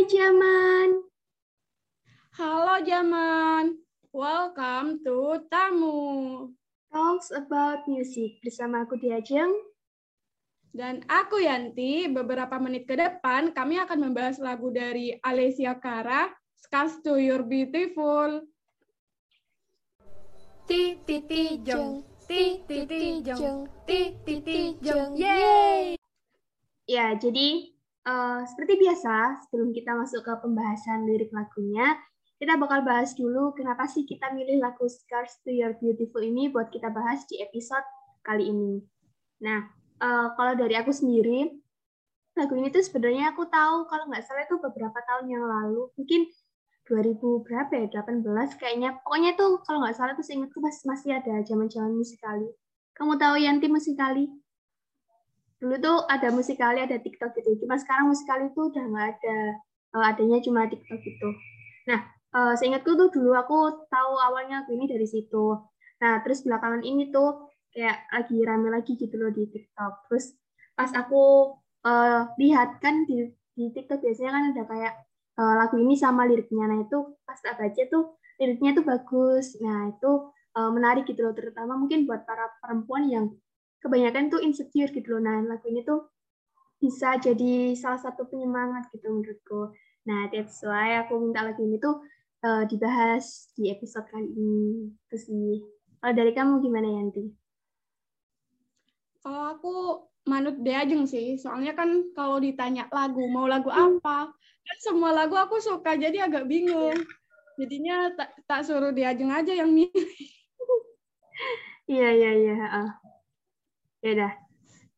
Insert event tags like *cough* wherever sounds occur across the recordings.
Hai Jaman. Halo Jaman. Welcome to Tamu. Talks about music bersama aku Diajeng. Dan aku Yanti, beberapa menit ke depan kami akan membahas lagu dari Alessia Cara, Scars to Your Beautiful. Ti ti ti jeng, ti ti ti jeng, ti ti ti jeng, yeay! Ya, jadi uh, seperti biasa, sebelum kita masuk ke pembahasan lirik lagunya, kita bakal bahas dulu kenapa sih kita milih lagu Scars to Your Beautiful ini buat kita bahas di episode kali ini. Nah, uh, kalau dari aku sendiri, lagu ini tuh sebenarnya aku tahu kalau nggak salah itu beberapa tahun yang lalu, mungkin 2000 berapa ya, 18 kayaknya. Pokoknya tuh kalau nggak salah tuh seingatku masih, masih ada zaman-zaman musikali. Kamu tahu Yanti musikali? Dulu tuh ada musikali, ada TikTok gitu. Cuma sekarang musikali tuh udah nggak ada, uh, adanya cuma TikTok gitu. Nah, uh, seingatku tuh dulu aku tahu awalnya aku ini dari situ. Nah, terus belakangan ini tuh kayak lagi rame lagi gitu loh di TikTok. Terus pas aku uh, lihat kan di, di TikTok biasanya kan ada kayak uh, lagu ini sama liriknya. Nah, itu pas tak baca tuh liriknya tuh bagus. Nah, itu uh, menarik gitu loh terutama mungkin buat para perempuan yang kebanyakan tuh insecure gitu loh. Nah, lagu ini tuh bisa jadi salah satu penyemangat gitu menurutku. Nah, that's why aku minta lagu ini tuh uh, dibahas di episode kali ini. Terus sih. Kalau dari kamu gimana Yanti? Kalau aku manut Deajeng sih, soalnya kan kalau ditanya lagu mau lagu apa, kan semua lagu aku suka jadi agak bingung. Jadinya tak, tak suruh Deajeng aja yang milih. *laughs* Iya iya iya. Uh. Ya udah.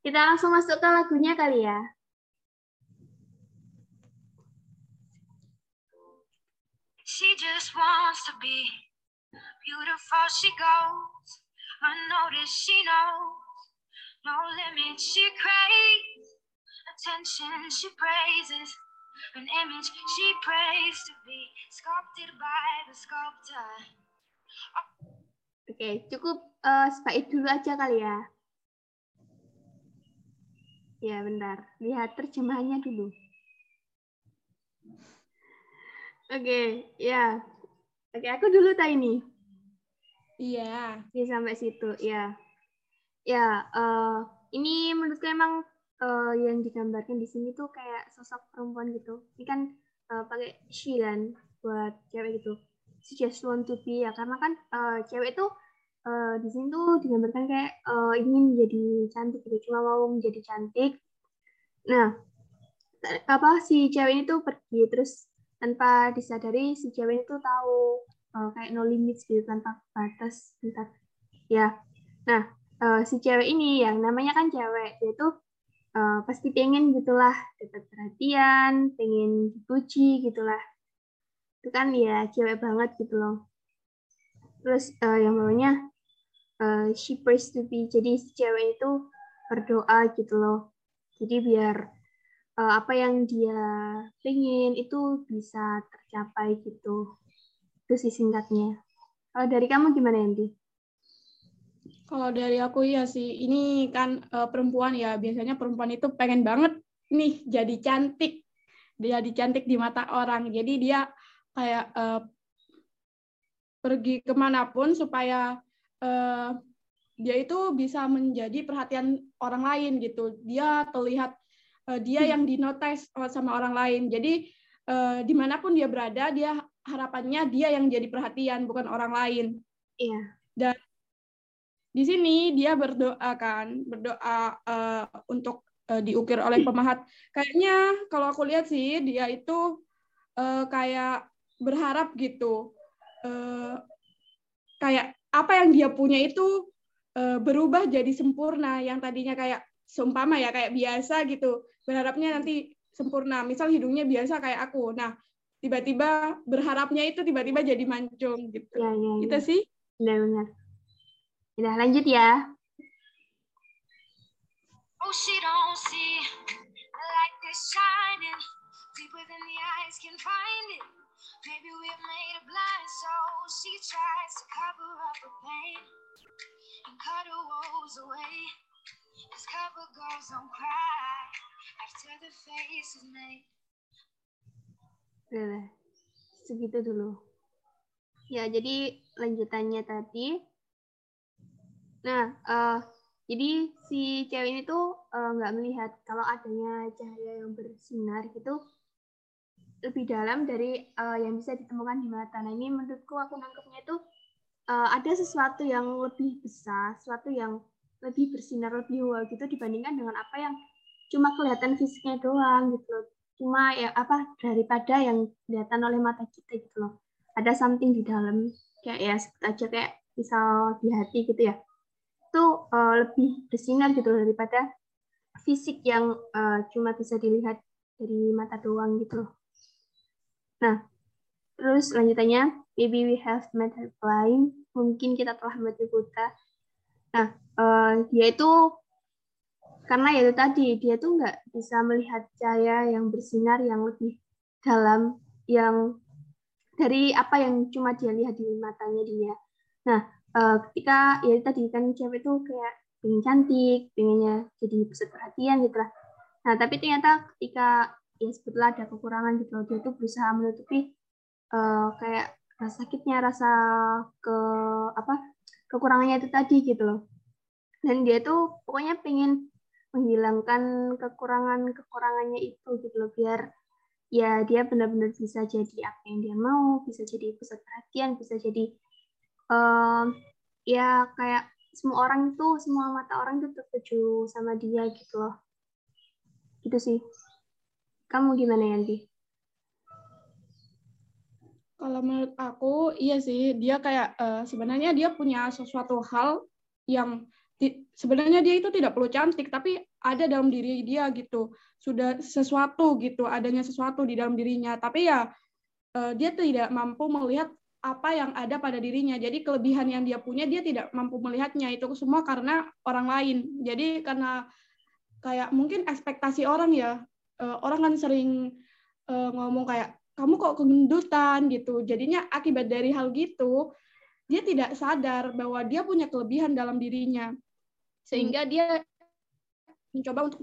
Kita langsung masuk ke lagunya kali ya. She just wants to be beautiful. She goes unnoticed. She knows no limit. She craves attention. She praises an image. She prays to be sculpted by the sculptor. Oke, okay, cukup uh, spait dulu aja kali ya. Ya, bentar. Lihat terjemahannya dulu. Oke, okay, ya. Oke, okay, aku dulu tak ini. Iya. Yeah. sampai situ, ya. Ya, uh, ini menurutku emang uh, yang digambarkan di sini tuh kayak sosok perempuan gitu. Ini kan uh, pakai she kan buat cewek gitu. She just want to be ya, karena kan uh, cewek itu uh, di sini tuh digambarkan kayak uh, ingin menjadi cantik gitu, cuma mau menjadi cantik. Nah, apa si cewek ini tuh pergi terus tanpa disadari si cewek itu tahu uh, kayak no limits gitu tanpa batas bentar. Ya nah uh, si cewek ini yang namanya kan cewek dia tuh uh, pasti pengen gitulah dapat perhatian pengen dipuji gitulah. Itu kan ya cewek banget gitu loh. Terus uh, yang namanya uh, she prays to be jadi si cewek itu berdoa gitu loh jadi biar uh, apa yang dia pengen itu bisa tercapai gitu. Itu sih singkatnya. Kalau dari kamu gimana Yanti? Kalau dari aku ya sih, ini kan uh, perempuan ya, biasanya perempuan itu pengen banget nih jadi cantik, jadi cantik di mata orang. Jadi dia kayak uh, pergi ke mana pun supaya uh, dia itu bisa menjadi perhatian orang lain gitu. Dia terlihat uh, dia hmm. yang dinotis sama orang lain. Jadi uh, di mana pun dia berada, dia harapannya dia yang jadi perhatian, bukan orang lain. Iya. Dan di sini dia berdoa kan, berdoa uh, untuk uh, diukir oleh pemahat. Kayaknya kalau aku lihat sih dia itu uh, kayak berharap gitu, uh, kayak apa yang dia punya itu uh, berubah jadi sempurna. Yang tadinya kayak seumpama ya kayak biasa gitu. Berharapnya nanti sempurna. Misal hidungnya biasa kayak aku. Nah tiba-tiba berharapnya itu tiba-tiba jadi mancung gitu. Ya, ya, ya. itu sih benar-benar udah lanjut ya. Oh, she don't see I like this shining. Deep within the eyes can find it. Maybe we've made a blind soul. She tries to cover up her pain and cut her woes away. This cover girls don't cry after the face is made. Udah, segitu dulu. Ya, jadi lanjutannya tadi. Nah, uh, jadi si cewek ini tuh eh, nggak uh, melihat kalau adanya cahaya yang bersinar gitu lebih dalam dari uh, yang bisa ditemukan di mata. Nah ini menurutku aku nangkepnya itu uh, ada sesuatu yang lebih besar, sesuatu yang lebih bersinar, lebih wow gitu dibandingkan dengan apa yang cuma kelihatan fisiknya doang gitu loh. Cuma ya apa daripada yang kelihatan oleh mata kita gitu loh. Ada something di dalam kayak ya aja kayak misal di hati gitu ya. Itu uh, lebih bersinar gitu loh daripada fisik yang uh, cuma bisa dilihat dari mata doang gitu loh. Nah, terus lanjutannya, maybe we have met her flying. Mungkin kita telah buta. Nah, uh, dia itu karena ya itu tadi dia tuh nggak bisa melihat cahaya yang bersinar yang lebih dalam yang dari apa yang cuma dia lihat di matanya dia. Nah, uh, ketika ya tadi kan cewek itu kayak pengen cantik, pengennya jadi pusat perhatian gitu lah. Nah, tapi ternyata ketika ya sebetulnya ada kekurangan gitu loh dia tuh berusaha menutupi uh, kayak rasa sakitnya rasa ke apa kekurangannya itu tadi gitu loh. Dan dia tuh pokoknya pengen menghilangkan kekurangan kekurangannya itu gitu loh biar ya dia benar-benar bisa jadi apa yang dia mau bisa jadi pusat perhatian bisa jadi um, ya kayak semua orang itu semua mata orang itu tertuju sama dia gitu loh. Gitu sih kamu gimana Yanti? Kalau menurut aku, iya sih, dia kayak uh, sebenarnya dia punya sesuatu hal yang sebenarnya dia itu tidak perlu cantik, tapi ada dalam diri dia gitu, sudah sesuatu gitu, adanya sesuatu di dalam dirinya. Tapi ya uh, dia tidak mampu melihat apa yang ada pada dirinya. Jadi kelebihan yang dia punya dia tidak mampu melihatnya itu semua karena orang lain. Jadi karena kayak mungkin ekspektasi orang ya uh, orang kan sering uh, ngomong kayak kamu kok kegendutan gitu. Jadinya akibat dari hal gitu, dia tidak sadar bahwa dia punya kelebihan dalam dirinya. Sehingga hmm. dia mencoba untuk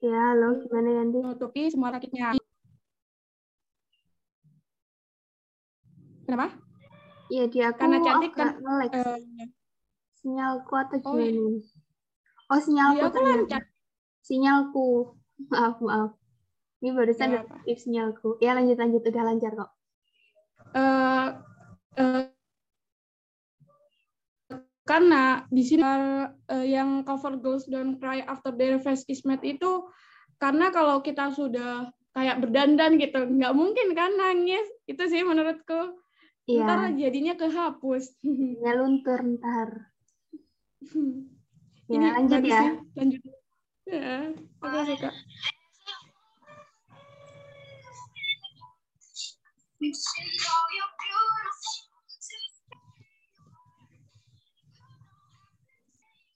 Ya, halo, gimana Yanti? Menutupi semua sakitnya. Kenapa? Iya, dia aku Karena cantik kan uh, Sinyalku atau oh, gimana? Oh, oh sinyalku iya, ternyata. Sinyalku. Maaf, maaf. Ini barusan ya, ada sinyalku. Ya lanjut lanjut udah lancar kok. Uh, uh, karena di sini uh, yang cover Girls Don't Cry After Their Face is Made itu karena kalau kita sudah kayak berdandan gitu nggak mungkin kan nangis itu sih menurutku iya. ntar jadinya kehapus *laughs* ya luntur ntar ya, Ini lanjut ya. Lanjut. Ya, aku suka.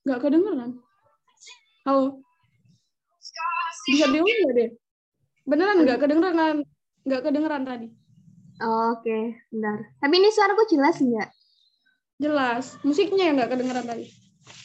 Gak kedengeran. Halo. Bisa diulang nggak deh? Beneran nggak kedengeran? Nggak kedengeran tadi. Oh, Oke, okay. bentar. Tapi ini suaraku jelas nggak? Jelas. Musiknya yang nggak kedengeran tadi.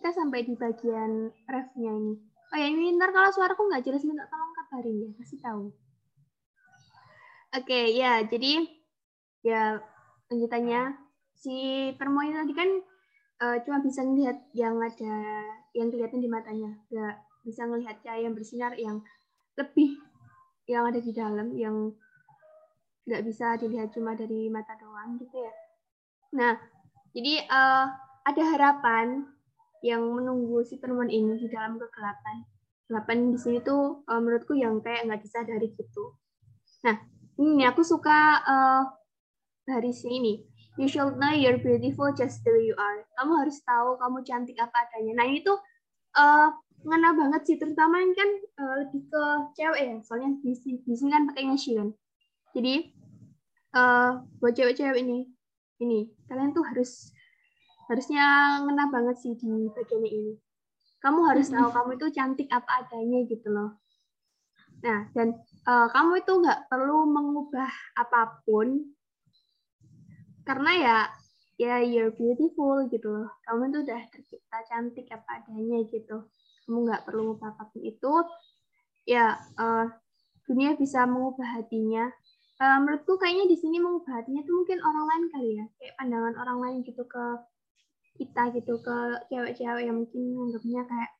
kita sampai di bagian refnya ini. Oh ya, ini ntar kalau suaraku nggak jelas minta tolong kabarin ya, kasih tahu. Oke, okay, ya, jadi ya lanjutannya si perempuan ini tadi kan uh, cuma bisa melihat yang ada yang kelihatan di matanya, nggak bisa melihat cahaya yang bersinar yang lebih yang ada di dalam yang nggak bisa dilihat cuma dari mata doang gitu ya. Nah, jadi uh, ada harapan yang menunggu si perempuan ini di dalam kegelapan. Kegelapan di sini tuh uh, menurutku yang kayak nggak disadari gitu. Nah, ini aku suka uh, baris ini. You should know you're beautiful just the way you are. Kamu harus tahu kamu cantik apa adanya. Nah, ini tuh uh, ngena banget sih terutama ini kan uh, lebih ke cewek ya soalnya di sini di sini kan pakainya kan jadi uh, buat cewek-cewek ini ini kalian tuh harus harusnya ngena banget sih di bagian ini. Kamu harus tahu kamu itu cantik apa adanya gitu loh. Nah dan uh, kamu itu nggak perlu mengubah apa pun. Karena ya ya you're beautiful gitu loh. Kamu itu udah tercipta cantik apa adanya gitu. Kamu nggak perlu mengubah apa pun itu ya uh, dunia bisa mengubah hatinya. Uh, menurutku kayaknya di sini mengubah hatinya itu mungkin orang lain kali ya. Kayak pandangan orang lain gitu ke kita gitu ke cewek-cewek yang mungkin anggapnya kayak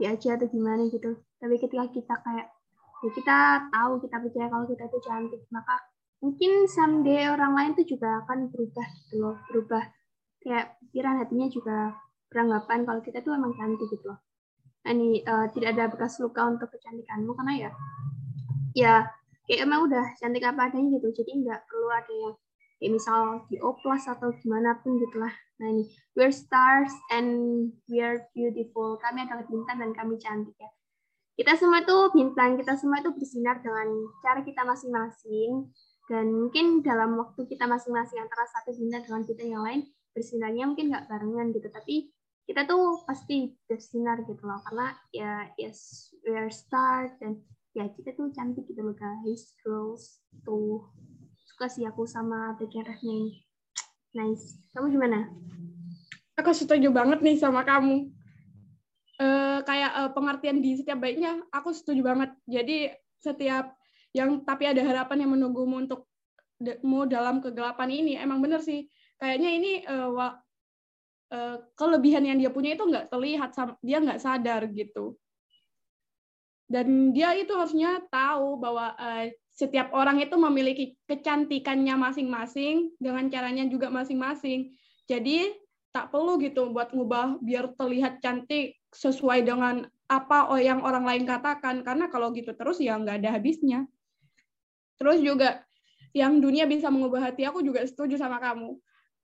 di aja atau gimana gitu. Tapi ketika kita kayak ya kita tahu kita percaya kalau kita itu cantik maka mungkin someday orang lain tuh juga akan berubah gitu loh berubah. Kayak pikiran hatinya juga beranggapan kalau kita tuh emang cantik gitu loh. Ini uh, tidak ada bekas luka untuk kecantikanmu karena ya ya kayak emang udah cantik apa adanya gitu. Jadi nggak perlu ada yang kayak misal di oplas atau gimana pun gitulah nah ini we're stars and we're beautiful. Kami adalah bintang dan kami cantik ya. Kita semua tuh bintang kita semua itu bersinar dengan cara kita masing-masing. Dan mungkin dalam waktu kita masing-masing antara satu bintang dengan bintang yang lain bersinarnya mungkin nggak barengan gitu. Tapi kita tuh pasti bersinar gitu loh karena ya yes we are star dan ya kita tuh cantik gitu loh guys girls tuh suka sih aku sama bagian refnya ini nice. Kamu gimana? Aku setuju banget nih sama kamu. Uh, kayak uh, pengertian di setiap baiknya aku setuju banget. Jadi setiap yang tapi ada harapan yang menunggumu untuk mau dalam kegelapan ini emang bener sih. Kayaknya ini uh, Eh, kelebihan yang dia punya itu nggak terlihat dia nggak sadar gitu. Dan dia itu harusnya tahu bahwa uh, setiap orang itu memiliki kecantikannya masing-masing dengan caranya juga masing-masing. Jadi tak perlu gitu buat ngubah biar terlihat cantik sesuai dengan apa yang orang lain katakan. Karena kalau gitu terus ya nggak ada habisnya. Terus juga yang dunia bisa mengubah hati aku juga setuju sama kamu.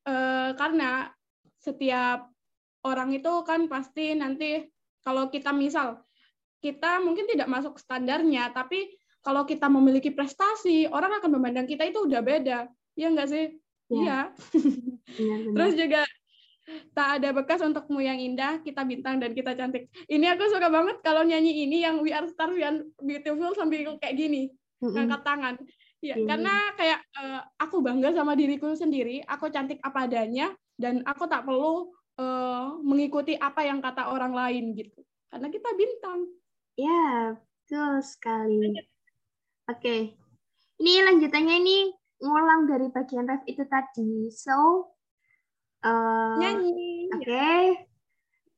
E, karena setiap orang itu kan pasti nanti kalau kita misal kita mungkin tidak masuk standarnya, tapi kalau kita memiliki prestasi, orang akan memandang kita itu udah beda. Iya enggak sih? Iya. *laughs* Ya. Terus juga tak ada bekas untukmu yang indah, kita bintang dan kita cantik. Ini aku suka banget kalau nyanyi ini yang We Are Star, We Are Beautiful sambil kayak gini, ngangkat tangan. Ya, karena kayak uh, aku bangga sama diriku sendiri, aku cantik apa adanya, dan aku tak perlu uh, mengikuti apa yang kata orang lain gitu karena kita bintang ya betul sekali oke okay. ini lanjutannya ini ngulang dari bagian ref itu tadi so uh, nyanyi oke okay.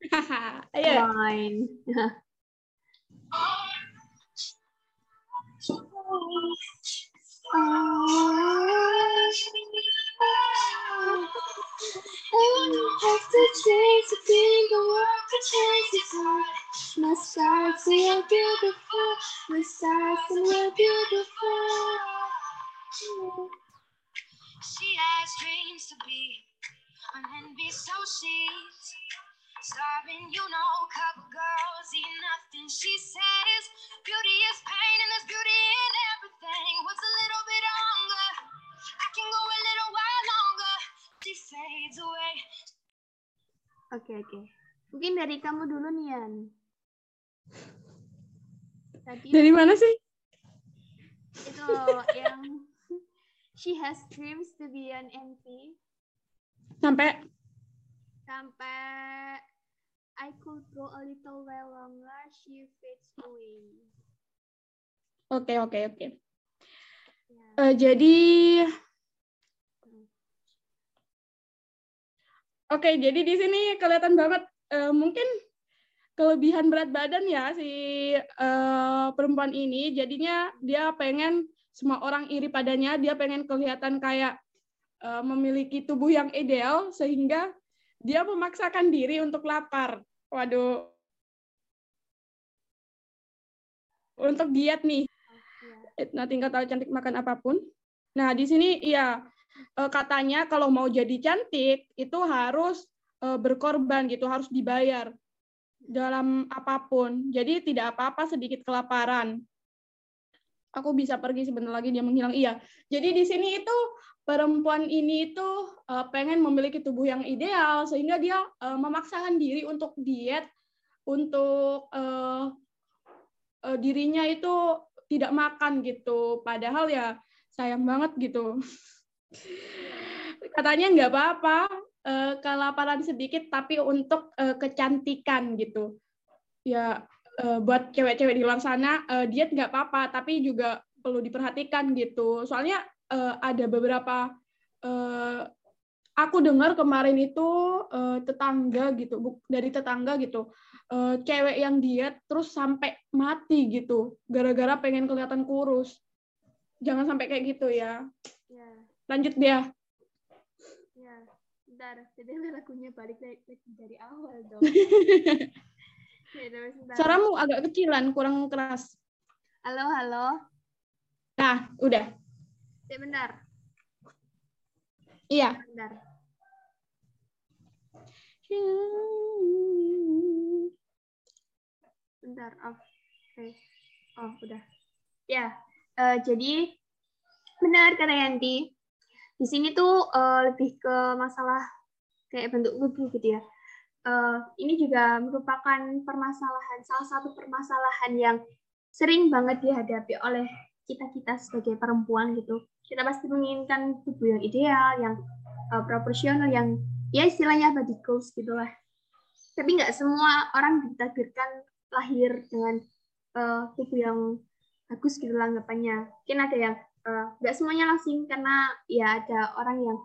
*laughs* ayo Fine. You *laughs* have to change to be the world to change it. My stars, we are beautiful. My stars, and we're beautiful. She has dreams to be an envy, so she's starving. You know, couple girls eat nothing. She says beauty is pain, and there's beauty in everything. What's a little bit longer? I can go a little while longer. Oke okay, oke. Okay. Mungkin dari kamu dulu Nian. Tadi dari mana sih? Itu yang she has dreams to be an MP. Sampai sampai I could go a little while longer, she fades away. Oke okay, oke okay, oke. Okay. Ya. Uh, jadi Oke, jadi di sini kelihatan banget uh, mungkin kelebihan berat badan ya si uh, perempuan ini. Jadinya dia pengen semua orang iri padanya, dia pengen kelihatan kayak uh, memiliki tubuh yang ideal sehingga dia memaksakan diri untuk lapar. Waduh. Untuk diet nih. Nah, tinggal tahu cantik makan apa pun. Nah, di sini iya katanya kalau mau jadi cantik itu harus uh, berkorban gitu, harus dibayar. dalam apa pun. Jadi tidak apa-apa sedikit kelaparan. Aku bisa pergi sebentar lagi dia menghilang. Iya. Jadi di sini itu perempuan ini itu uh, pengen memiliki tubuh yang ideal sehingga dia memaksakan diri untuk diet untuk uh, uh, dirinya itu tidak makan gitu. Padahal ya sayang banget gitu. Katanya nggak apa-apa, uh, kelaparan sedikit tapi untuk uh, kecantikan gitu. Ya uh, buat cewek-cewek di luar sana diet nggak apa-apa tapi juga perlu diperhatikan gitu. Soalnya ada beberapa aku dengar kemarin itu tetangga gitu dari tetangga gitu cewek yang diet terus sampai mati gitu gara-gara pengen kelihatan kurus. Jangan sampai kayak gitu ya. ya. Lanjut dia. Ya, bentar. Jadi lagunya balik dari, dari awal *laughs* dong. ya, Suaramu agak kecilan, kurang keras. Halo, halo. Nah, udah. Ya, bentar. Iya. Bentar. Bentar, off. Oke. Okay. Oh, udah. Ya, uh, jadi benar kata Yanti. Di sini tuh uh, lebih ke masalah kayak bentuk tubuh gitu ya. Uh, ini juga merupakan permasalahan, salah satu permasalahan yang sering banget dihadapi oleh kita-kita sebagai perempuan gitu. Kita pasti menginginkan tubuh yang ideal, yang uh, proporsional, yang ya istilahnya body goals gitulah. Tapi nggak semua orang ditakdirkan lahir dengan uh, tubuh yang bagus gitu anggapannya. Mungkin ada yang nggak uh, semuanya langsing karena ya ada orang yang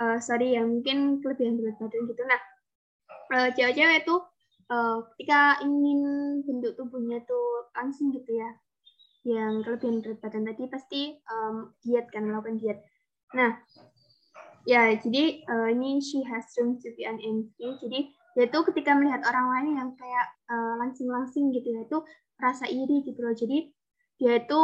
uh, sorry yang mungkin kelebihan berat badan gitu. Nah, uh, cewek-cewek itu uh, ketika ingin bentuk tubuhnya tuh langsing gitu ya, yang kelebihan berat badan tadi pasti um, diet kan melakukan diet. Nah, ya jadi uh, ini she has room to be an envy. Jadi yaitu ketika melihat orang lain yang kayak uh, langsing-langsing gitu ya itu rasa iri gitu loh jadi dia itu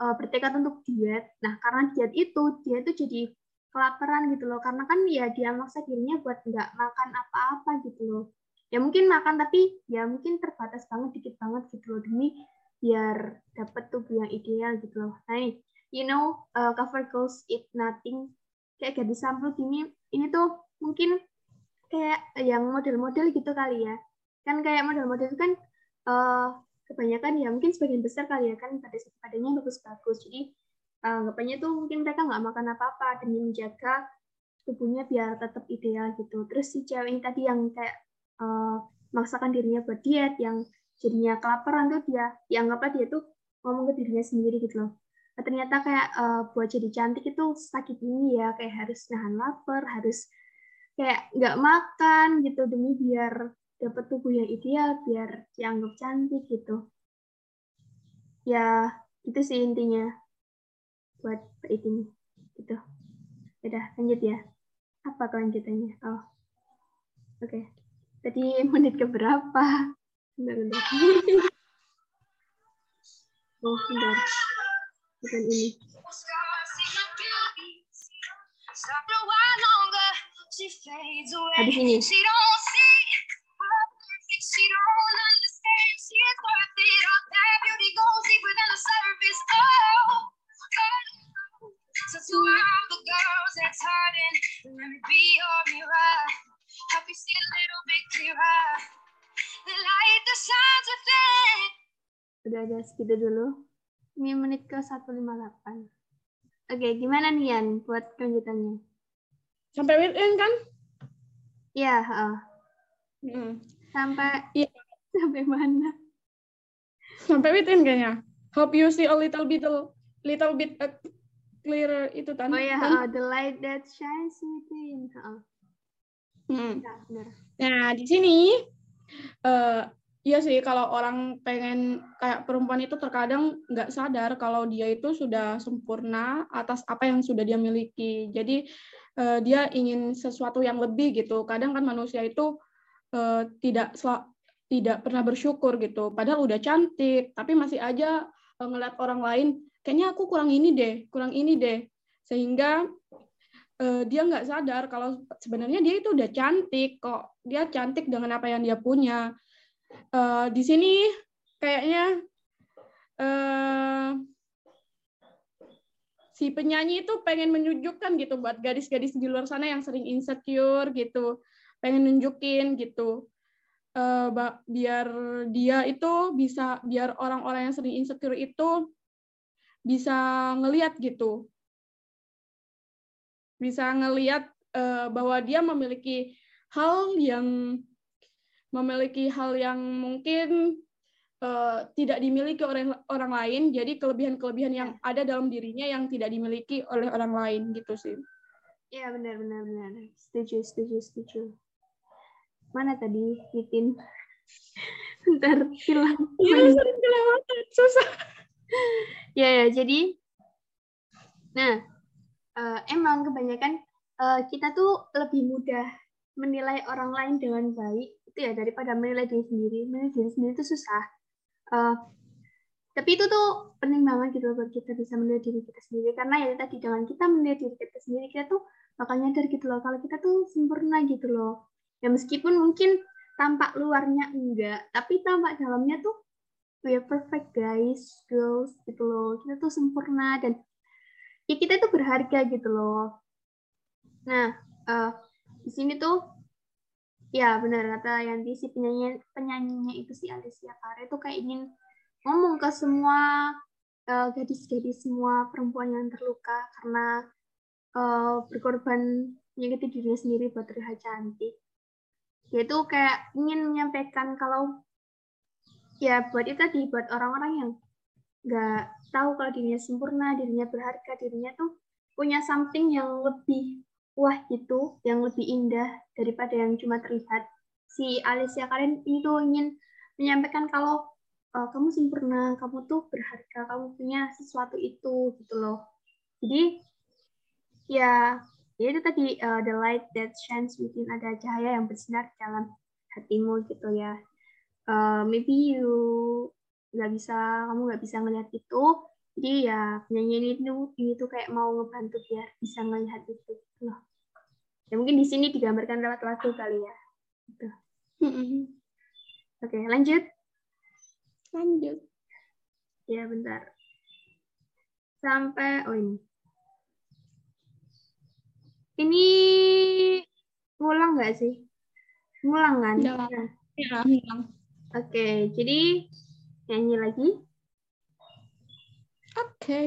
uh, bertekad untuk diet. Nah karena diet itu dia itu jadi kelaparan gitu loh. Karena kan ya dia maksa dirinya buat nggak makan apa-apa gitu loh. Ya mungkin makan tapi ya mungkin terbatas banget dikit banget gitu loh demi biar dapat tubuh yang ideal gitu loh. Nah ini you know uh, cover goals eat nothing. Kayak gadis sampul gini ini tuh mungkin kayak yang model-model gitu kali ya. Kan kayak model-model itu kan uh, kebanyakan ya mungkin sebagian besar kali ya kan pada badannya bagus-bagus. Jadi anggapannya tuh mungkin mereka nggak makan apa-apa demi menjaga tubuhnya biar tetap ideal gitu. Terus si cewek ini tadi yang kayak uh, maksakan dirinya buat diet yang jadinya kelaparan tuh dia yang apa dia tuh ngomong ke dirinya sendiri gitu loh. Nah, ternyata kayak uh, buat jadi cantik itu sakit ini ya kayak harus nahan lapar harus kayak nggak makan gitu demi biar dapat tubuh yang ideal biar dianggap cantik gitu. Ya itu sih intinya buat ini gitu. Udah lanjut ya. Apa kelanjutannya? Oh oke. Okay. tadi *laughs* menit ke berapa bentar, bentar. *laughs* oh bentar. Bukan ini. Habis ini. Udah ada segitu dulu. Ini menit ke 158. Oke, gimana nih Yan buat kelanjutannya? Sampai weekend kan? Iya, uh. hmm. Sampai Iya. *laughs* Sampai mana? Sampai weekend kayaknya. Hope you see a little bit little bit uh, clearer itu tadi. Oh ya, uh, the light that shines within. Uh. Hmm. Ya, Nah, di sini uh, Iya sih, kalau orang pengen kayak perempuan itu terkadang nggak sadar kalau dia itu sudah sempurna atas apa yang sudah dia miliki. Jadi uh, dia ingin sesuatu yang lebih gitu. Kadang kan manusia itu uh, tidak tidak pernah bersyukur gitu. Padahal udah cantik, tapi masih aja ngeliat orang lain, kayaknya aku kurang ini deh, kurang ini deh. Sehingga uh, dia nggak sadar kalau sebenarnya dia itu udah cantik kok. Dia cantik dengan apa yang dia punya. uh, di sini kayaknya uh, si penyanyi itu pengen menunjukkan gitu buat gadis-gadis di luar sana yang sering insecure gitu pengen nunjukin gitu uh, biar dia itu bisa biar orang-orang yang sering insecure itu bisa ngelihat gitu bisa ngelihat uh, bahwa dia memiliki hal yang memiliki hal yang mungkin uh, tidak dimiliki oleh orang lain, jadi kelebihan-kelebihan yang ya. ada dalam dirinya yang tidak dimiliki oleh orang lain gitu sih. Iya benar benar benar. Setuju setuju setuju. Mana tadi Nitin? *laughs* Bentar hilang. Iya sering kelewatan susah. *laughs* ya ya jadi, nah uh, emang kebanyakan uh, kita tuh lebih mudah menilai orang lain dengan baik itu ya daripada menilai diri sendiri. Menilai diri sendiri itu susah. Uh, tapi itu tuh penting banget gitu buat kita bisa melihat diri kita sendiri. Karena ya tadi dengan kita melihat diri kita sendiri kita tuh bakal nyadar gitu loh kalau kita tuh sempurna gitu loh. Ya meskipun mungkin tampak luarnya enggak tapi tampak dalamnya tuh we are perfect guys girls gitu loh kita tuh sempurna dan ya kita tuh berharga gitu loh nah uh, di sini tuh Ya benar kata Yanti si penyanyi penyanyinya itu si Alicia Kare itu kayak ingin ngomong ke semua eh, gadis-gadis semua perempuan yang terluka karena uh, berkorban menyakiti dirinya sendiri buat terlihat cantik. Yaitu kayak ingin menyampaikan kalau ya buat itu tadi buat orang-orang yang nggak tahu kalau dirinya sempurna, dirinya berharga, dirinya tuh punya something yang lebih wah gitu yang lebih indah daripada yang cuma terlihat. Si Alicia kalian itu ingin menyampaikan kalau uh, kamu sempurna, kamu tuh berharga, kamu punya sesuatu itu gitu loh. Jadi ya, ya itu tadi uh, the light that shines within ada cahaya yang bersinar dalam hatimu gitu ya. Uh, maybe you nggak bisa, kamu nggak bisa ngelihat itu, jadi ya penyanyi ini tuh ini tuh kayak mau ngebantu biar bisa ngelihat itu. Loh. Ya mungkin di sini digambarkan lewat lagu kali ya. Gitu. oke lanjut. Lanjut. Ya bentar. Sampai oh ini. Ini ngulang nggak sih? Ngulang kan? Ya, ya ngulang oke jadi nyanyi lagi oke okay.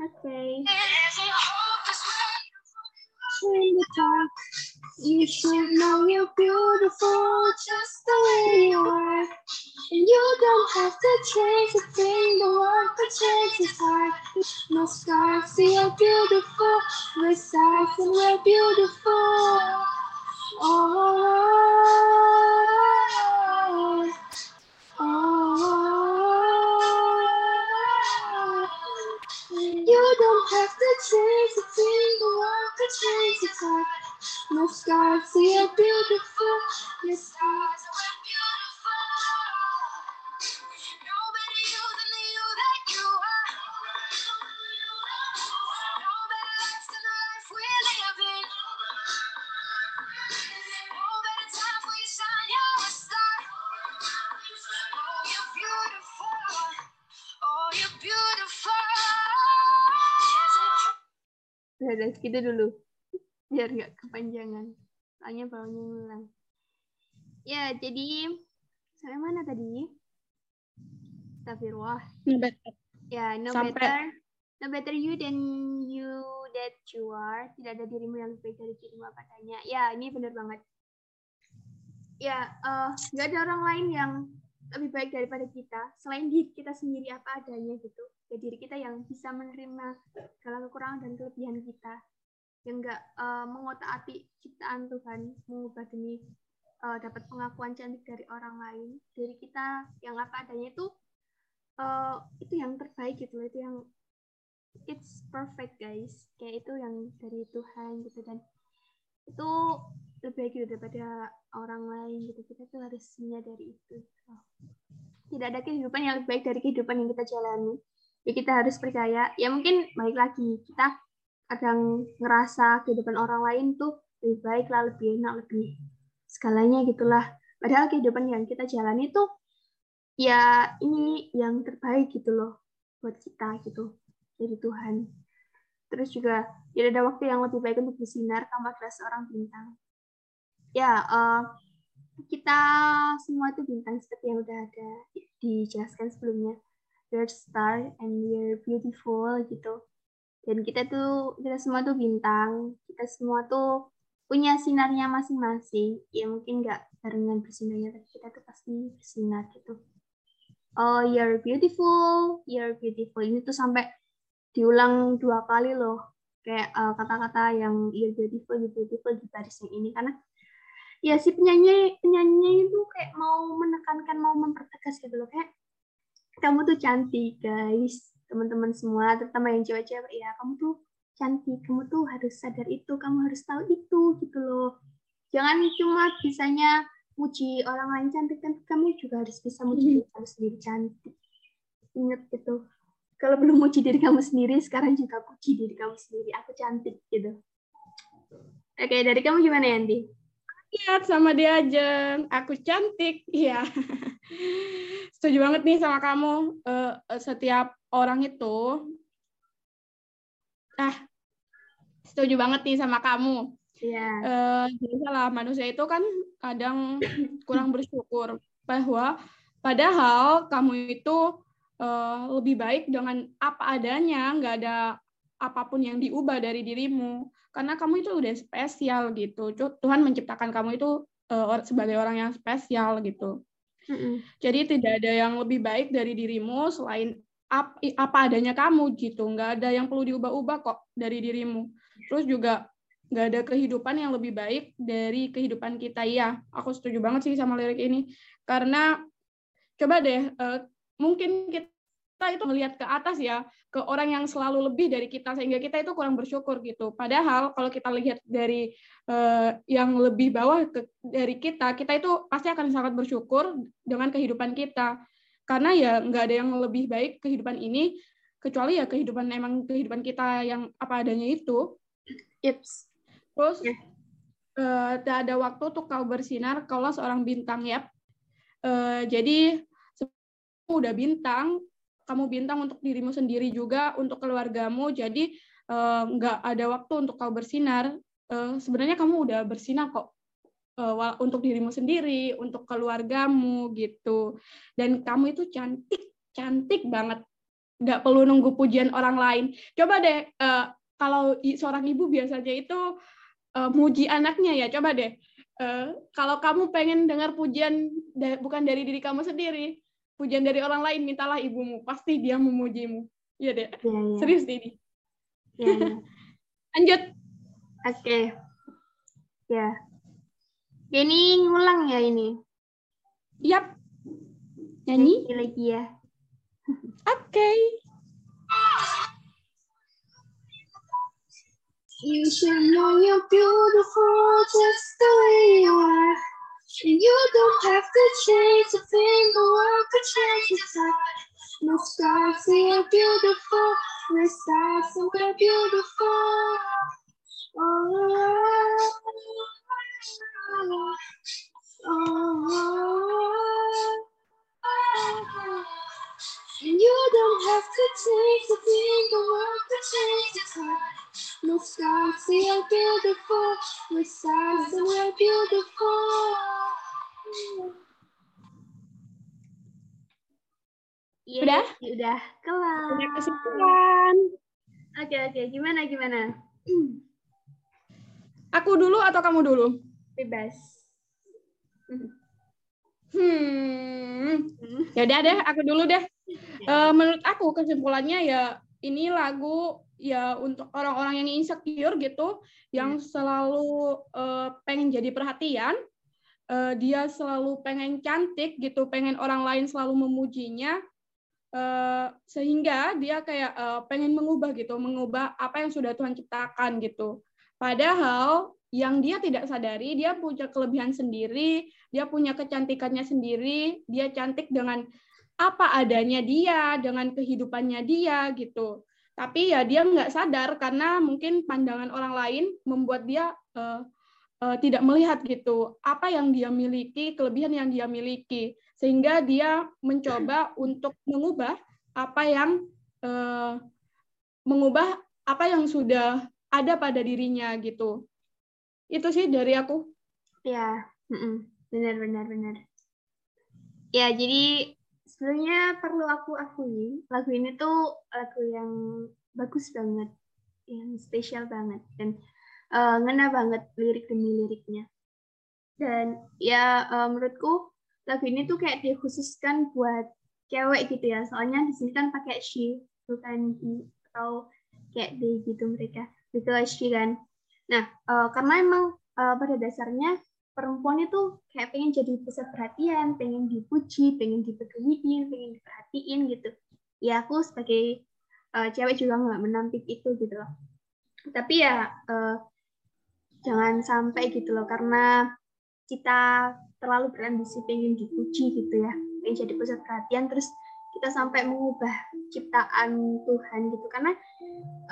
oke okay. in the dark. You should know you're beautiful just the way you are. And you don't have to change a thing, the one that changes heart. No scars, see you're beautiful. We're stars and we're beautiful. Oh. You don't have to change a thing, the one the change its heart. No scars, so you're beautiful. Your stars are Udah, segitu dulu. Biar nggak kepanjangan. Soalnya baunya ngulang. Ya, jadi saya mana tadi? Astagfirullah. No better. Ya, no Sampai. better. No better you than you that you are. Tidak ada dirimu yang lebih baik dari dirimu apa adanya. Ya, ini benar banget. Ya, uh, nggak ada orang lain yang lebih baik daripada kita selain diri kita sendiri apa adanya gitu ya diri kita yang bisa menerima segala kekurangan dan kelebihan kita. Yang enggak uh, mengotak atik ciptaan Tuhan mengubah demi uh, dapat pengakuan cantik dari orang lain. Dari kita yang apa adanya itu uh, itu yang terbaik gitu loh. Itu yang it's perfect guys. Kayak itu yang dari Tuhan gitu. Dan itu lebih baik gitu daripada orang lain gitu. Kita tuh harus menyadari itu. Tidak ada kehidupan yang lebih baik dari kehidupan yang kita jalani ya kita harus percaya ya mungkin baik lagi kita kadang ngerasa kehidupan orang lain tuh lebih baik lah lebih enak lebih segalanya gitulah Padahal kehidupan yang kita jalani itu ya ini yang terbaik gitu loh buat kita gitu dari Tuhan. Terus juga tidak ada waktu yang lebih baik untuk bersinar, kamu adalah seorang bintang. Ya, uh, kita semua itu bintang seperti yang udah ada dijelaskan sebelumnya. You're star and you're beautiful gitu. Dan kita tuh, kita semua tuh bintang. Kita semua tuh punya sinarnya masing-masing. Ya mungkin nggak barengan bersinarnya, tapi kita tuh pasti bersinar gitu. Oh, you're beautiful, you're beautiful. Ini tuh sampai diulang dua kali loh kayak kata eh, kata-kata yang you're beautiful, you're beautiful di baris yang ini karena ya si penyanyi penyanyi itu kayak mau menekankan mau mempertegas gitu loh kayak kamu tuh cantik guys. Teman-teman semua terutama yang cewek-cewek ya. Kamu tuh cantik. Kamu tuh harus sadar itu. Kamu harus tahu itu gitu loh. Jangan cuma bisanya muji orang lain cantik. Kan kamu juga harus bisa muji diri kamu sendiri cantik. Ingat gitu. Kalau belum muji diri kamu sendiri, sekarang juga puji diri kamu sendiri. Aku cantik gitu. Oke, dari kamu gimana Yanti? Lihat sama dia aja, aku cantik, *laughs* ya. Setuju banget nih sama kamu. Uh, setiap orang itu, ah, setuju banget nih sama kamu. Iya. Uh, salah manusia itu kan kadang *clears throat* kurang bersyukur bahwa padahal kamu itu uh, lebih baik dengan apa adanya, nggak ada apa pun yang diubah dari dirimu, karena kamu itu udah spesial gitu. Tuhan menciptakan kamu itu uh, sebagai orang yang spesial gitu. Mm-hmm. Jadi tidak ada yang lebih baik dari dirimu selain ap, apa adanya kamu gitu. Nggak ada yang perlu diubah-ubah kok dari dirimu. Terus juga nggak ada kehidupan yang lebih baik dari kehidupan kita. Iya, aku setuju banget sih sama lirik ini. Karena coba deh, uh, mungkin kita itu melihat ke atas ya ke orang yang selalu lebih dari kita sehingga kita itu kurang bersyukur gitu. Padahal kalau kita lihat dari uh, yang lebih bawah ke, dari kita, kita itu pasti akan sangat bersyukur dengan kehidupan kita. Karena ya nggak ada yang lebih baik kehidupan ini kecuali ya kehidupan emang kehidupan kita yang apa adanya itu. Ips. Terus yeah. uh, ada waktu untuk kau bersinar kalau seorang bintang ya. Uh, jadi udah bintang, kamu bintang untuk dirimu sendiri juga, untuk keluargamu. Jadi nggak ada waktu untuk kau bersinar. Eh, sebenarnya kamu udah bersinar kok eh, untuk dirimu sendiri, untuk keluargamu gitu. Dan kamu itu cantik, cantik banget. Nggak perlu nunggu pujian orang lain. Coba deh, kalau seorang ibu biasanya itu muji anaknya ya, coba deh. kalau kamu pengen dengar pujian bukan dari diri kamu sendiri, pujian dari orang lain, mintalah ibumu. Pasti dia memujimu. Iya deh. Ya, ya. Serius ini. Ya, ya. *laughs* Lanjut. Oke. Okay. Ya. Ini ngulang ya ini. Yap. Nyanyi? Lagi, lagi ya. *laughs* Oke. Okay. You should know you're beautiful just the way you are. And you don't have to change a thing, the world could change its. No stars, we are beautiful. The stars, and we're beautiful. Oh, oh, oh, oh. And you don't have to change a thing, the world could change its heart. No stars, we are beautiful. No stars, and we're beautiful. Yeah, udah? Udah, kelar. Udah kesimpulan. Oke, oke. Gimana, gimana? Aku dulu atau kamu dulu? Bebas. Hmm. Ya udah deh, aku dulu deh. Uh, menurut aku kesimpulannya ya ini lagu ya untuk orang-orang yang insecure gitu, yang selalu uh, pengen jadi perhatian, uh, dia selalu pengen cantik gitu, pengen orang lain selalu memujinya, uh, sehingga dia kayak uh, pengen mengubah gitu, mengubah apa yang sudah Tuhan ciptakan gitu. Padahal yang dia tidak sadari, dia punya kelebihan sendiri, dia punya kecantikannya sendiri, dia cantik dengan apa adanya dia, dengan kehidupannya dia gitu. Tapi ya dia nggak sadar karena mungkin pandangan orang lain membuat dia uh, uh, tidak melihat gitu apa yang dia miliki, kelebihan yang dia miliki, sehingga dia mencoba *clears throat* untuk mengubah apa yang uh, mengubah apa yang sudah ada pada dirinya gitu. Itu sih dari aku. Ya, benar benar benar. Ya, jadi sebenarnya perlu aku akui, lagu ini tuh lagu yang bagus banget, yang spesial banget dan uh, ngena banget lirik demi liriknya. Dan ya uh, menurutku lagu ini tuh kayak dikhususkan buat cewek gitu ya, soalnya di sini kan pakai she bukan he atau kayak they gitu mereka, because she kan. Nah, uh, karena emang uh, pada dasarnya perempuan itu kayak pengen jadi pusat perhatian, pengen dipuji, pengen dipeduliin, pengen diperhatiin gitu. Ya aku sebagai uh, cewek juga nggak menampik itu gitu loh. Tapi ya uh, jangan sampai gitu loh karena kita terlalu berambisi pengen dipuji gitu ya, pengen jadi pusat perhatian terus kita sampai mengubah ciptaan Tuhan gitu. Karena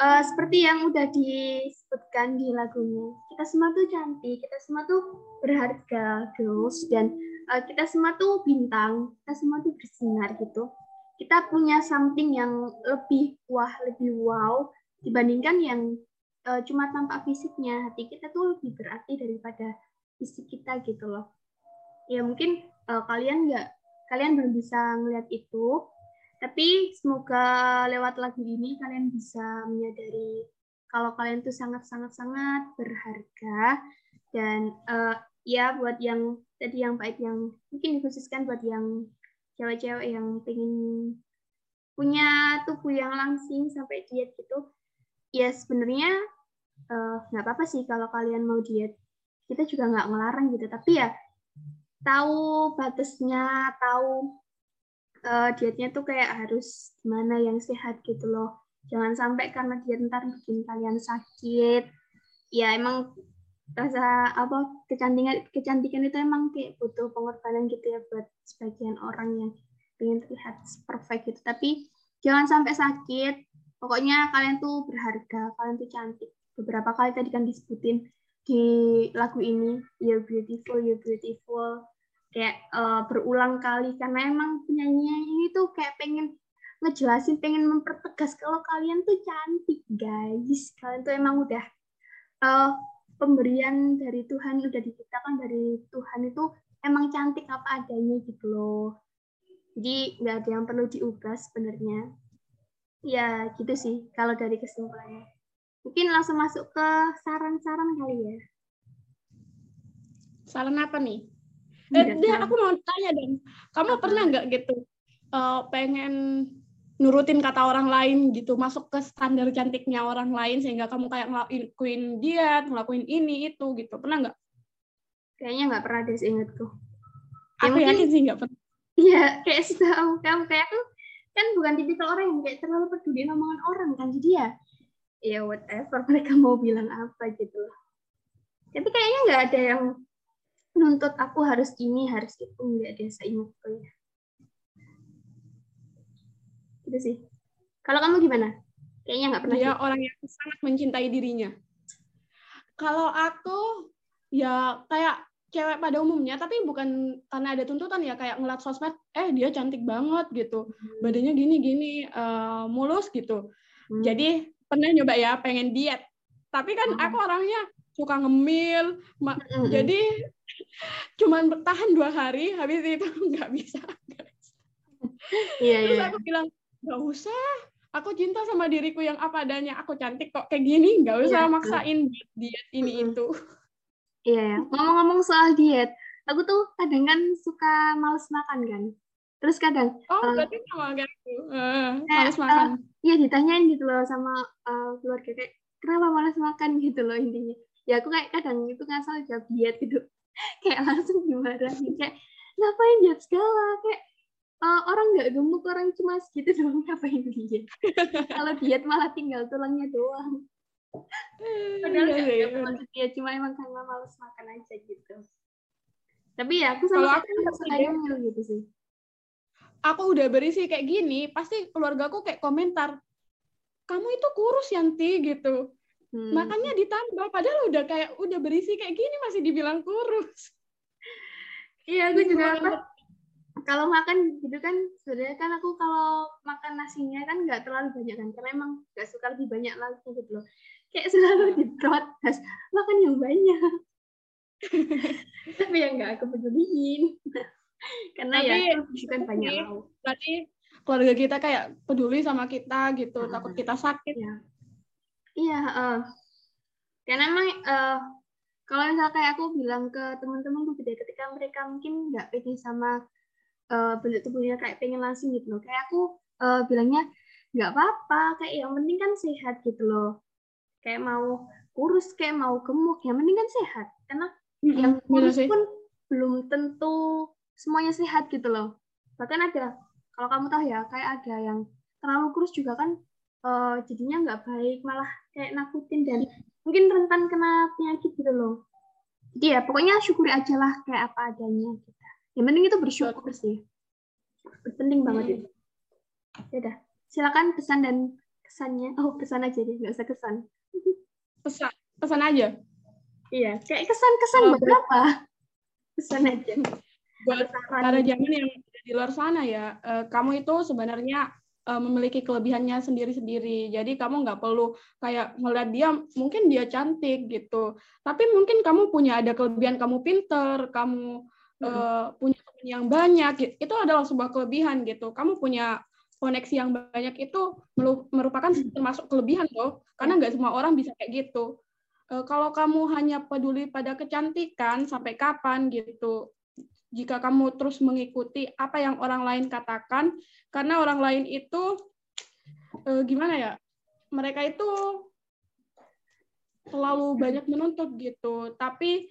uh, seperti yang udah disebutkan di lagunya kita semua tuh cantik kita semua tuh berharga girls dan uh, kita semua tuh bintang kita semua tuh bersinar gitu. Kita punya something yang lebih wah lebih wow dibandingkan yang uh, cuma tampak fisiknya. Hati kita tuh lebih berarti daripada fisik kita gitu loh. Ya mungkin uh, kalian nggak kalian belum bisa melihat itu tapi semoga lewat lagu ini kalian bisa menyadari kalau kalian tuh sangat-sangat-sangat berharga. Dan uh, ya buat yang tadi yang baik yang mungkin dikhususkan buat yang cewek-cewek yang pengen punya tubuh yang langsing sampai diet gitu ya sebenarnya eh, nggak uh, apa-apa sih kalau kalian mau diet. Kita juga nggak ngelarang gitu. Tapi ya tahu batasnya tahu uh, dietnya tuh kayak harus gimana yang sehat gitu loh. Jangan sampai karena diet ntar bikin kalian sakit. Ya emang rasa apa kecantikan kecantikan itu emang kayak butuh pengorbanan gitu ya buat sebagian orang yang pengen terlihat perfect gitu. Tapi jangan sampai sakit. Pokoknya kalian tuh berharga, kalian tuh cantik. Beberapa kali tadi kan disebutin di lagu ini, you're beautiful, you're beautiful kayak uh, berulang kali karena emang penyanyinya ini tuh kayak pengen ngejelasin, pengen mempertegas kalau kalian tuh cantik guys, kalian tuh emang udah uh, pemberian dari Tuhan udah diciptakan dari Tuhan itu emang cantik apa adanya gitu loh. Jadi nggak ada yang perlu diubah sebenarnya. Ya gitu sih kalau dari kesimpulannya. Mungkin langsung masuk ke saran-saran kali ya. Saran apa nih? Eh, dia, aku mau tanya dong, kamu pernah nggak gitu uh, pengen nurutin kata orang lain gitu, masuk ke standar cantiknya orang lain sehingga kamu kayak ngelakuin dia, ngelakuin ini itu gitu, pernah nggak? Kayaknya nggak pernah deh seingatku. Ya, aku yakin sih nggak pernah. Iya, kayak setahu kamu kayak aku kan bukan tipikal orang yang kayak terlalu peduli omongan orang kan, jadi ya ya whatever mereka mau bilang apa gitu. Tapi kayaknya nggak ada yang nuntut aku harus ini harus itu nggak ada seingatku ya itu sih kalau kamu gimana kayaknya nggak pernah dia gitu. orang yang sangat mencintai dirinya kalau aku ya kayak cewek pada umumnya tapi bukan karena ada tuntutan ya kayak ngeliat sosmed eh dia cantik banget gitu hmm. badannya gini gini uh, mulus gitu hmm. jadi pernah nyoba ya pengen diet tapi kan hmm. aku orangnya suka ngemil mm-hmm. jadi cuman bertahan dua hari habis itu *laughs* nggak bisa yeah, terus yeah. aku bilang nggak usah aku cinta sama diriku yang apa adanya aku cantik kok kayak gini nggak usah yeah. maksain diet ini mm-hmm. itu. Iya yeah, ngomong-ngomong soal diet aku tuh kadang kan suka males makan kan. Terus kadang oh uh, berarti sama kayak aku. Uh, males makan. uh, iya ditanyain gitu loh sama uh, keluarga kayak kenapa males makan? *laughs* gitu loh intinya. Ya aku kayak kadang itu ngasal jawab diet gitu kayak langsung dimarahin kayak ngapain diet segala? Kayak uh, orang nggak gemuk orang cuma segitu doang *laughs* ngapain diet kalau diet malah tinggal tulangnya doang. Padahal nggak iya, iya. maksud dia cuma emang karena males makan aja gitu. Tapi ya aku sama aku nyemil gitu sih. Aku udah berisi kayak gini pasti keluarga aku kayak komentar kamu itu kurus Yanti gitu hmm. makannya ditambah padahal udah kayak udah berisi kayak gini masih dibilang kurus. Iya aku juga apa kalau makan gitu kan sebenarnya kan aku kalau makan nasinya kan nggak terlalu banyak kan karena emang nggak suka lebih banyak lagi gitu loh. Kayak selalu iya. diprotes makan yang banyak. *laughs* Tapi yang nggak aku peduliin. *laughs* Karena tapi, ya bukan banyak mau berarti keluarga kita kayak peduli sama kita gitu takut kita sakit. Ya iya uh, karena emang uh, kalau misalnya kayak aku bilang ke teman-teman tuh gitu ketika mereka mungkin nggak pede sama uh, bentuk tubuhnya kayak pengen langsung gitu loh. Kayak aku uh, bilangnya nggak apa-apa kayak yang penting kan sehat gitu loh. Kayak mau kurus kayak mau gemuk yang penting kan sehat. Karena mm-hmm. yang kurus pun belum tentu semuanya sehat gitu loh. Bahkan ada kalau kamu tahu ya kayak ada yang terlalu kurus juga kan uh, jadinya nggak baik malah kayak nakutin dan mungkin rentan kena penyakit gitu loh. Jadi ya pokoknya syukuri aja lah kayak apa adanya kita yang penting itu bersyukur sih. Penting banget hmm. itu. Ya udah silakan pesan dan kesannya. Oh pesan aja deh nggak usah kesan. Pesan pesan aja. Iya kayak kesan kesan oh, berapa pesan aja. Buat para zaman yang di luar sana ya. Uh, kamu itu sebenarnya uh, memiliki kelebihannya sendiri-sendiri. Jadi kamu nggak perlu kayak ngeliat dia, mungkin dia cantik gitu. Tapi mungkin kamu punya ada kelebihan, kamu pinter, kamu uh, punya teman yang banyak itu adalah sebuah kelebihan gitu. Kamu punya koneksi yang banyak itu merupakan termasuk kelebihan loh. Karena nggak semua orang bisa kayak gitu. Uh, kalau kamu hanya peduli pada kecantikan sampai kapan gitu jika kamu terus mengikuti apa yang orang lain katakan karena orang lain itu uh, gimana ya mereka itu terlalu banyak menuntut gitu. Tapi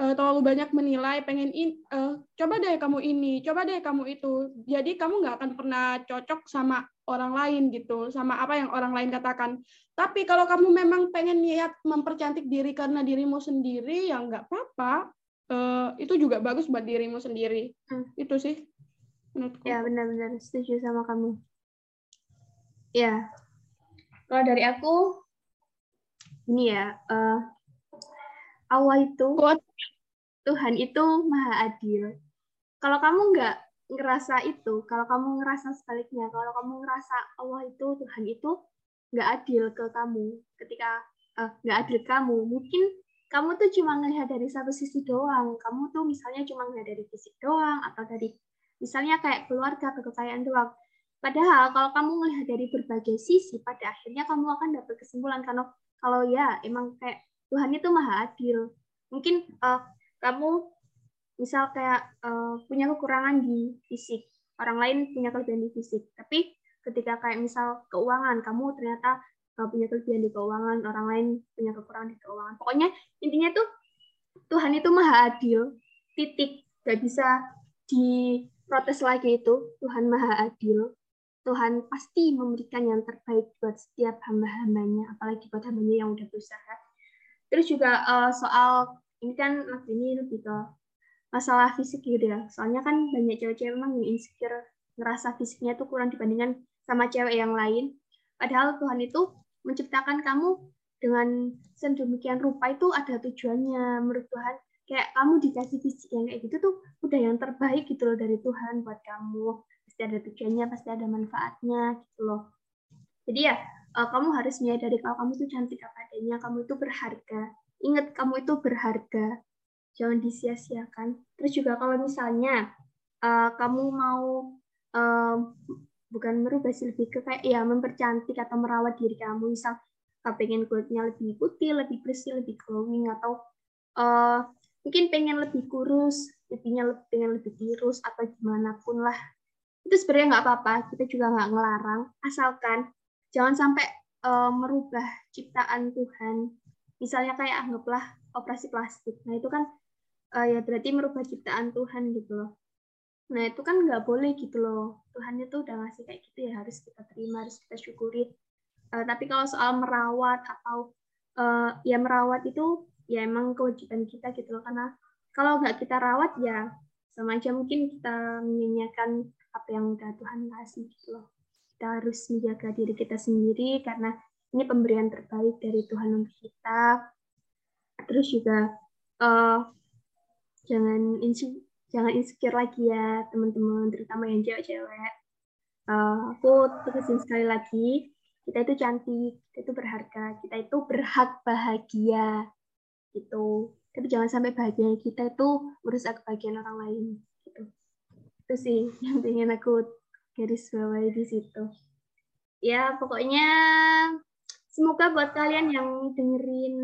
uh, terlalu banyak menilai pengen in, uh, coba deh kamu ini coba deh kamu itu. Jadi kamu nggak akan pernah cocok sama orang lain gitu sama apa yang orang lain katakan. Tapi kalau kamu memang pengen niat mempercantik diri karena dirimu sendiri ya nggak apa-apa uh, itu juga bagus buat dirimu sendiri. Hmm. itu sih menurutku. Ya benar-benar setuju sama kamu. Ya. Kalau dari aku ini ya uh, Allah itu Tuhan itu maha adil. Kalau kamu nggak ngerasa itu, kalau kamu ngerasa sebaliknya, kalau kamu ngerasa Allah itu Tuhan itu nggak adil ke kamu, ketika uh, nggak adil kamu, mungkin kamu tuh cuma ngelihat dari satu sisi doang. Kamu tuh misalnya cuma ngelihat dari fisik doang, atau dari misalnya kayak keluarga, kekayaan doang. Padahal kalau kamu melihat dari berbagai sisi, pada akhirnya kamu akan dapat kesimpulan karena kalau ya emang kayak Tuhan itu maha adil. Mungkin uh, kamu misal kayak uh, punya kekurangan di fisik, orang lain punya kelebihan di fisik, tapi ketika kayak misal keuangan, kamu ternyata punya kelebihan di keuangan, orang lain punya kekurangan di keuangan. Pokoknya intinya tuh Tuhan itu maha adil, titik, gak bisa diprotes lagi itu, Tuhan maha adil. Tuhan pasti memberikan yang terbaik buat setiap hamba-hambanya, apalagi buat hambanya yang udah berusaha. Terus juga uh, soal ini kan Mas ini lebih ke masalah fisik gitu ya. Soalnya kan banyak cewek-cewek memang yang insecure ngerasa fisiknya tuh kurang dibandingkan sama cewek yang lain. Padahal Tuhan itu menciptakan kamu dengan sedemikian rupa itu ada tujuannya menurut Tuhan. Kayak kamu dikasih fisik yang kayak gitu tuh udah yang terbaik gitu loh dari Tuhan buat kamu. Pasti ada tujuannya, pasti ada manfaatnya gitu loh. Jadi ya uh, kamu harus menyadari kalau kamu tuh cantik apa adanya, kamu itu berharga Ingat kamu itu berharga, jangan disia-siakan. Terus juga kalau misalnya uh, kamu mau uh, bukan merubah sih lebih ke kayak ya mempercantik atau merawat diri kamu, misal pengen kulitnya lebih putih, lebih bersih, lebih glowing atau uh, mungkin pengen lebih kurus, pipinya lebih, pengen lebih tirus atau gimana pun lah. Itu sebenarnya nggak apa-apa, kita juga nggak ngelarang, asalkan jangan sampai uh, merubah ciptaan Tuhan. Misalnya kayak anggaplah operasi plastik. Nah itu kan uh, ya berarti merubah ciptaan Tuhan gitu loh nah itu kan nggak boleh gitu loh. Tuhan itu udah ngasih kayak gitu ya harus kita terima harus kita syukuri. Uh, tapi kalau soal merawat atau uh, ya merawat itu ya emang kewajiban kita gitu loh. Karena kalau nggak kita rawat ya sama aja mungkin kita menyanyiakan apa yang udah Tuhan kasih gitu loh. Kita harus menjaga diri kita sendiri karena ini pemberian terbaik dari Tuhan untuk kita. Terus juga uh, jangan insecure, jangan insecure lagi ya teman-teman, terutama yang cewek-cewek. Uh, aku tegasin sekali lagi, kita itu cantik, kita itu berharga, kita itu berhak bahagia gitu. Tapi jangan sampai bahagia kita itu merusak kebahagiaan orang lain gitu. Itu sih yang pengen aku garis bawahi di situ ya pokoknya semoga buat kalian yang dengerin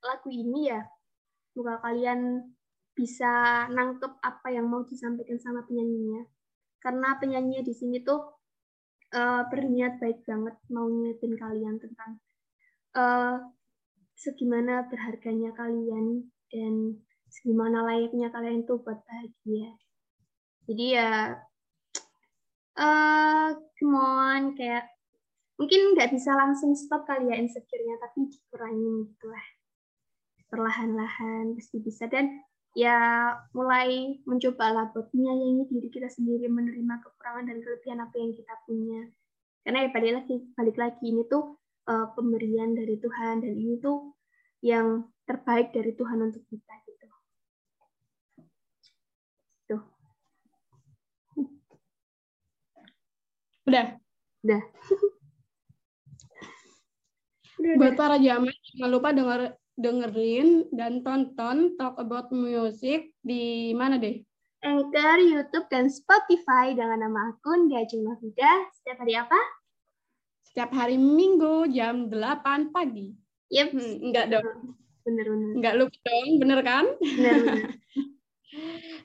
lagu ini ya semoga kalian bisa nangkep apa yang mau disampaikan sama penyanyinya karena penyanyi di sini tuh uh, berniat baik banget mau ngingetin kalian tentang uh, segimana berharganya kalian dan segimana layaknya kalian tuh buat bahagia jadi ya uh, come on kayak mungkin nggak bisa langsung stop kali ya insecure-nya, tapi dikurangin gitu lah. Perlahan-lahan pasti bisa. Dan ya mulai mencoba buat menyayangi diri kita sendiri, menerima kekurangan dan kelebihan apa yang kita punya. Karena ya balik lagi, balik lagi ini tuh uh, pemberian dari Tuhan dan ini tuh yang terbaik dari Tuhan untuk kita gitu. Tuh. Udah. Udah. Buat para jamaah jangan lupa denger dengerin dan tonton Talk About Music di mana deh? Anchor, YouTube, dan Spotify dengan nama akun Diajeng Mahfuda. Setiap hari apa? Setiap hari Minggu jam 8 pagi. Yep. Hmm, enggak dong. Bener-bener. Enggak lupa dong, bener kan? Bener-bener. *laughs*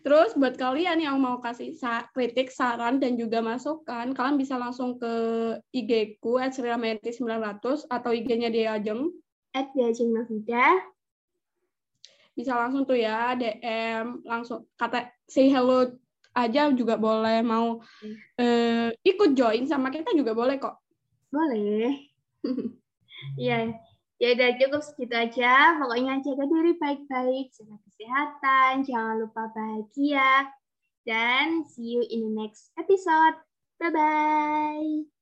Terus buat kalian yang mau kasih sa kritik, saran, dan juga masukan, kalian bisa langsung ke IG ku at 900 atau IG-nya dia Ajeng. At Diajeng Navida. Bisa langsung tuh ya, DM, langsung kata say hello aja juga boleh. Mau uh, ikut join sama kita juga boleh kok. Boleh. *laughs* Iya, Ya udah cukup segitu aja. Pokoknya jaga diri baik-baik, jaga kesehatan, jangan lupa bahagia. Dan see you in the next episode. Bye-bye.